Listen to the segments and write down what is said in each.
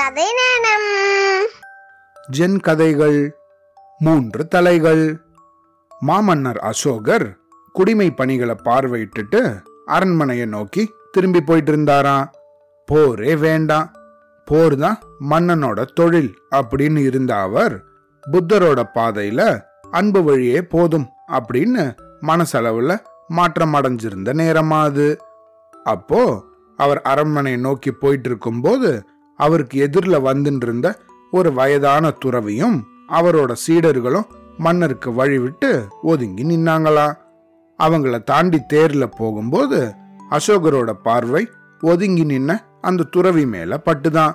கதை நேரம் ஜென் கதைகள் மூன்று தலைகள். மாமன்னர் அசோகர் குடிமை பணிகளை பார்வையிட்டுட்டு அரண்மனையை நோக்கி திரும்பி போயிட்டு இருந்தாராம் போரே வேண்டாம். போர் தான் மன்னனோட தொழில் அப்படின்னு இருந்த அவர் புத்தரோட பாதையில அன்பு வழியே போதும் அப்படின்னு மனசளவுல மாற்றம் அடைஞ்சிருந்த நேரமா அது அப்போ அவர் அரண்மனை நோக்கி போயிட்டு இருக்கும்போது அவருக்கு எதிரில் வந்துருந்த ஒரு வயதான துறவியும் அவரோட சீடர்களும் மன்னருக்கு வழிவிட்டு ஒதுங்கி நின்னாங்களா? அவங்கள தாண்டி தேரில் போகும்போது அசோகரோட பார்வை ஒதுங்கி நின்ன அந்த துறவி மேல பட்டுதான்.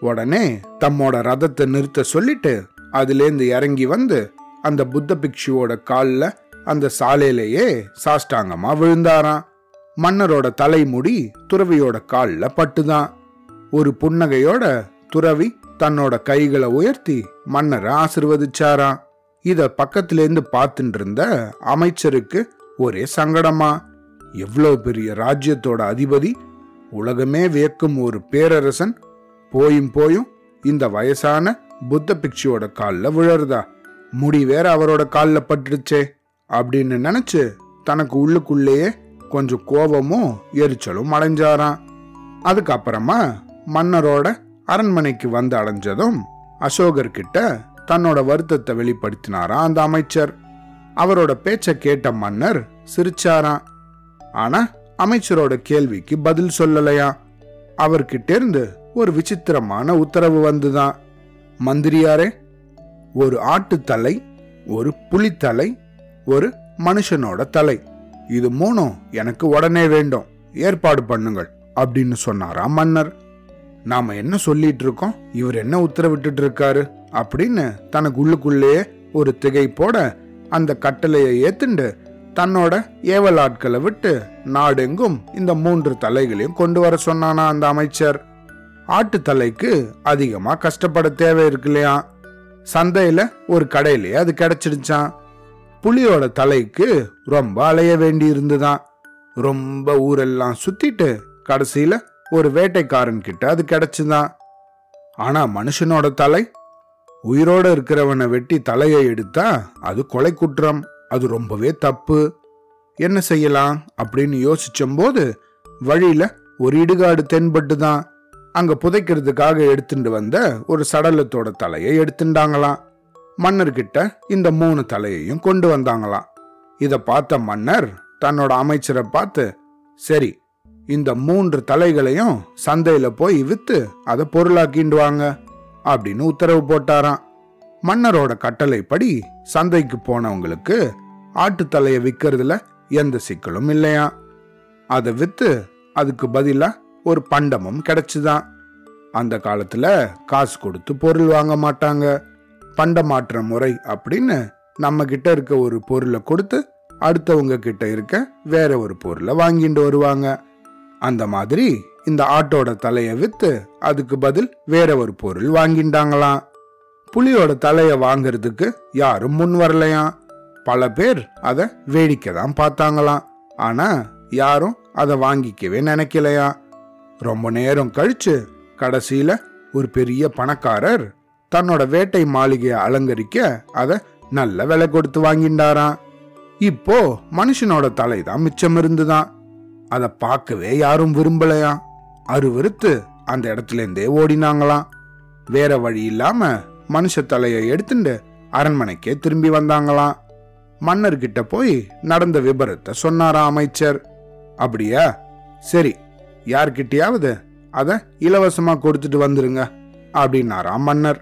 உடனே தம்மோட ரதத்தை நிறுத்த சொல்லிட்டு அதுலேருந்து இறங்கி வந்து அந்த புத்த பிக்ஷுவோட காலில் அந்த சாலையிலேயே சாஷ்டாங்கமா விழுந்தாராம். மன்னரோட தலைமுடி துறவியோட காலில் பட்டுதான். ஒரு புன்னகையோட துறவி தன்னோட கைகளை உயர்த்தி மன்னரை ஆசிர்வதிச்சாராம். இத பக்கத்திலேருந்து பார்த்துட்டு இருந்த அமைச்சருக்கு ஒரே சங்கடமா? எவ்வளவு பெரிய ராஜ்யத்தோட அதிபதி உலகமே வியக்கும் ஒரு பேரரசன் போயும் போயும் இந்த வயசான புத்த பிக்ஷுவோட காலில் விழறதா? முடி வேற அவரோட காலில் பட்டுடுச்சே அப்படின்னு நினைச்சு தனக்கு உள்ளுக்குள்ளேயே கொஞ்சம் கோபமும் எரிச்சலும் அடைஞ்சாராம். அதுக்கப்புறமா மன்னரோட அரண்மனைக்கு வந்து அடைஞ்சதும் அசோகர்கிட்ட தன்னோட வருத்தத்தை வெளிப்படுத்தினாராம் அந்த அமைச்சர். அவரோட பேச்சை கேட்ட மன்னர் சிரிச்சாராம் ஆனா அமைச்சரோட கேள்விக்கு பதில் சொல்லலையா. அவர்கிட்டேருந்து ஒரு விசித்திரமான உத்தரவு வந்துதான் மந்திரியாரே ஒரு ஆட்டுத்தலை ஒரு புலித்தலை ஒரு மனுஷனோட தலை. இது மூணும் எனக்கு உடனே வேண்டும். ஏற்பாடு பண்ணுங்கள் அப்படின்னு சொன்னாரா மன்னர். நாம என்ன சொல்லிட்டு இருக்கோம் இவர் என்ன உத்தரவிட்டு இருக்காரு அப்படின்னு தனக்கு உள்ளுக்குள்ளேயே ஒரு திகைப்போட அந்த கட்டளையை ஏத்துண்டு தன்னோட ஏவல் ஆட்களை விட்டு நாடெங்கும் இந்த மூன்று தலைகளையும் கொண்டு வர சொன்னானா அந்த அமைச்சர். ஆட்டு தலைக்கு அதிகமா கஷ்டப்பட தேவை இருக்கு இல்லையா? சந்தையில ஒரு கடையிலேயே அது கிடைச்சிடுச்சான் புலியோட தலைக்கு ரொம்ப அலைய வேண்டி இருந்துதான் ரொம்ப ஊரெல்லாம் சுத்திட்டு கடைசியில ஒரு வேட்டைக்காரன் கிட்ட அது கிடைச்சுதான். ஆனா மனுஷனோட தலை உயிரோட இருக்கிறவனை வெட்டி தலையை எடுத்தா அது கொலை குற்றம் அது ரொம்பவே தப்பு. என்ன செய்யலாம் அப்படின்னு யோசிச்சம்போது வழியில ஒரு இடுகாடு தென்பட்டு தான் அங்க புதைக்கிறதுக்காக எடுத்துட்டு வந்த ஒரு சடலத்தோட தலையை எடுத்துட்டாங்களாம். மன்னர்கிட்ட இந்த மூணு தலையையும் கொண்டு வந்தாங்களாம். இத பார்த்த மன்னர் தன்னோட அமைச்சரை பார்த்து சரி இந்த மூன்று தலைகளையும் சந்தையில போய் வித்து அதை பொருளாக்கிண்டுவாங்க அப்படின்னு உத்தரவு போட்டாராம். மன்னரோட கட்டளைப்படி சந்தைக்கு போனவங்களுக்கு ஆட்டு தலையை விற்கிறதுல எந்த சிக்கலும் இல்லையா. அதை வித்து அதுக்கு பதிலாக ஒரு பண்டமும் கிடைச்சுதான். அந்த காலத்துல காசு கொடுத்து பொருள் வாங்க மாட்டாங்க. பண்டமாற்ற முறை அப்படின்னு நம்ம கிட்ட இருக்க ஒரு பொருளை கொடுத்து அடுத்தவங்க கிட்ட இருக்க வேற ஒரு பொருளை வாங்கிட்டு வருவாங்க. அந்த மாதிரி இந்த ஆட்டோட தலையை வித்து அதுக்கு பதில் வேற ஒரு பொருள் வாங்கிட்டாங்களாம். புலியோட தலைய வாங்கிறதுக்கு யாரும் முன் வரலையாம் பல பேர் அதை வேடிக்கை தான் பார்த்தாங்களாம். ஆனா யாரும் அதை வாங்கிக்கவே நினைக்கலையா? ரொம்ப நேரம் கழிச்சு கடைசியில ஒரு பெரிய பணக்காரர் தன்னோட வேட்டை மாளிகையை அலங்கரிக்க அதை நல்ல விலை கொடுத்து வாங்கிண்டாராம் இப்போ மனுஷனோட தலை தான் மிச்சம் இருந்துதான். அதை பார்க்கவே யாரும் விரும்பலையா? அருவருத்து அந்த இடத்துலேருந்தே ஓடினாங்களாம் வேற வழி இல்லாம மனுஷ தலையை எடுத்துட்டு அரண்மனைக்கே திரும்பி வந்தாங்களாம் மன்னர்கிட்ட போய் நடந்த விபரத்தை சொன்னாரா அமைச்சர்? அப்படியா? சரி யார்கிட்டயாவது அதை இலவசமா கொடுத்துட்டு வந்துருங்க அப்படின்னாரா மன்னர்.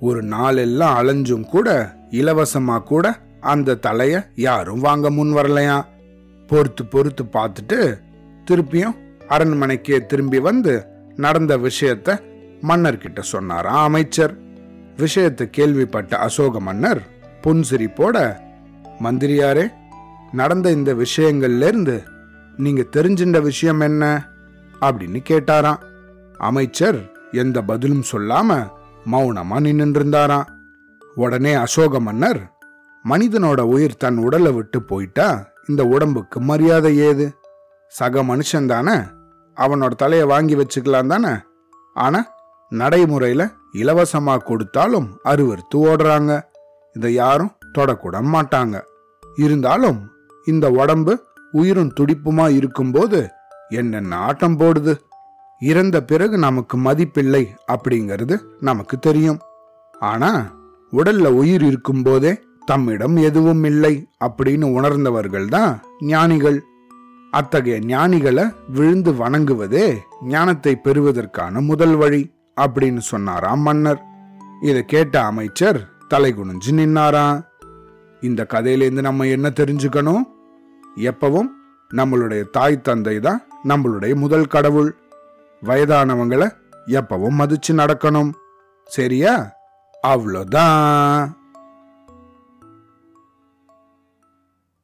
ஒரு நாளெல்லாம் அலைஞ்சும் கூட இலவசமா கூட அந்த தலைய யாரும் வாங்க முன் வரலையா? பொறுத்து பொறுத்து பார்த்துட்டு திருப்பியும் அரண்மனைக்கே திரும்பி வந்து நடந்த விஷயத்த மன்னர்கிட்ட சொன்னாராம் அமைச்சர். விஷயத்தை கேள்விப்பட்ட அசோக மன்னர் புன்சிரிப்போட மந்திரியாரே நடந்த இந்த விஷயங்கள்லேருந்து நீங்க தெரிஞ்சின்ற விஷயம் என்ன? அப்படின்னு கேட்டாராம். அமைச்சர் எந்த பதிலும் சொல்லாம மௌனமா நின்றுருந்தாராம் உடனே அசோக மன்னர் மனிதனோட உயிர் தன் உடலை விட்டு போயிட்டா இந்த உடம்புக்கு மரியாதை ஏது? சக மனுஷன் தானே? அவனோட தலையை வாங்கி வச்சுக்கலாம் தானே? ஆனா நடைமுறையில இலவசமா கொடுத்தாலும் அருவருத்து ஓடுறாங்க. இதை யாரும் தொடக்கூட மாட்டாங்க. இருந்தாலும் இந்த உடம்பு உயிரும் துடிப்புமா இருக்கும்போது என்னென்ன ஆட்டம் போடுது? இறந்த பிறகு நமக்கு மதிப்பில்லை அப்படிங்கிறது நமக்கு தெரியும். ஆனா உடல்ல உயிர் இருக்கும்போதே தம்மிடம் எதுவும் இல்லை அப்படின்னு உணர்ந்தவர்கள் தான் ஞானிகள். அத்தகைய ஞானிகளை விழுந்து வணங்குவதே ஞானத்தை பெறுவதற்கான முதல் வழி அப்படின்னு சொன்னாராம் மன்னர். இதை கேட்ட அமைச்சர் தலை குனிஞ்சு நின்னாராம் இந்த கதையிலேருந்து நம்ம என்ன தெரிஞ்சுக்கணும்? எப்பவும் நம்மளுடைய தாய் தந்தை தான் நம்மளுடைய முதல் கடவுள். வயதானவங்களை எப்பவும் மதிச்சு நடக்கணும். சரியா? அவ்வளோதான்.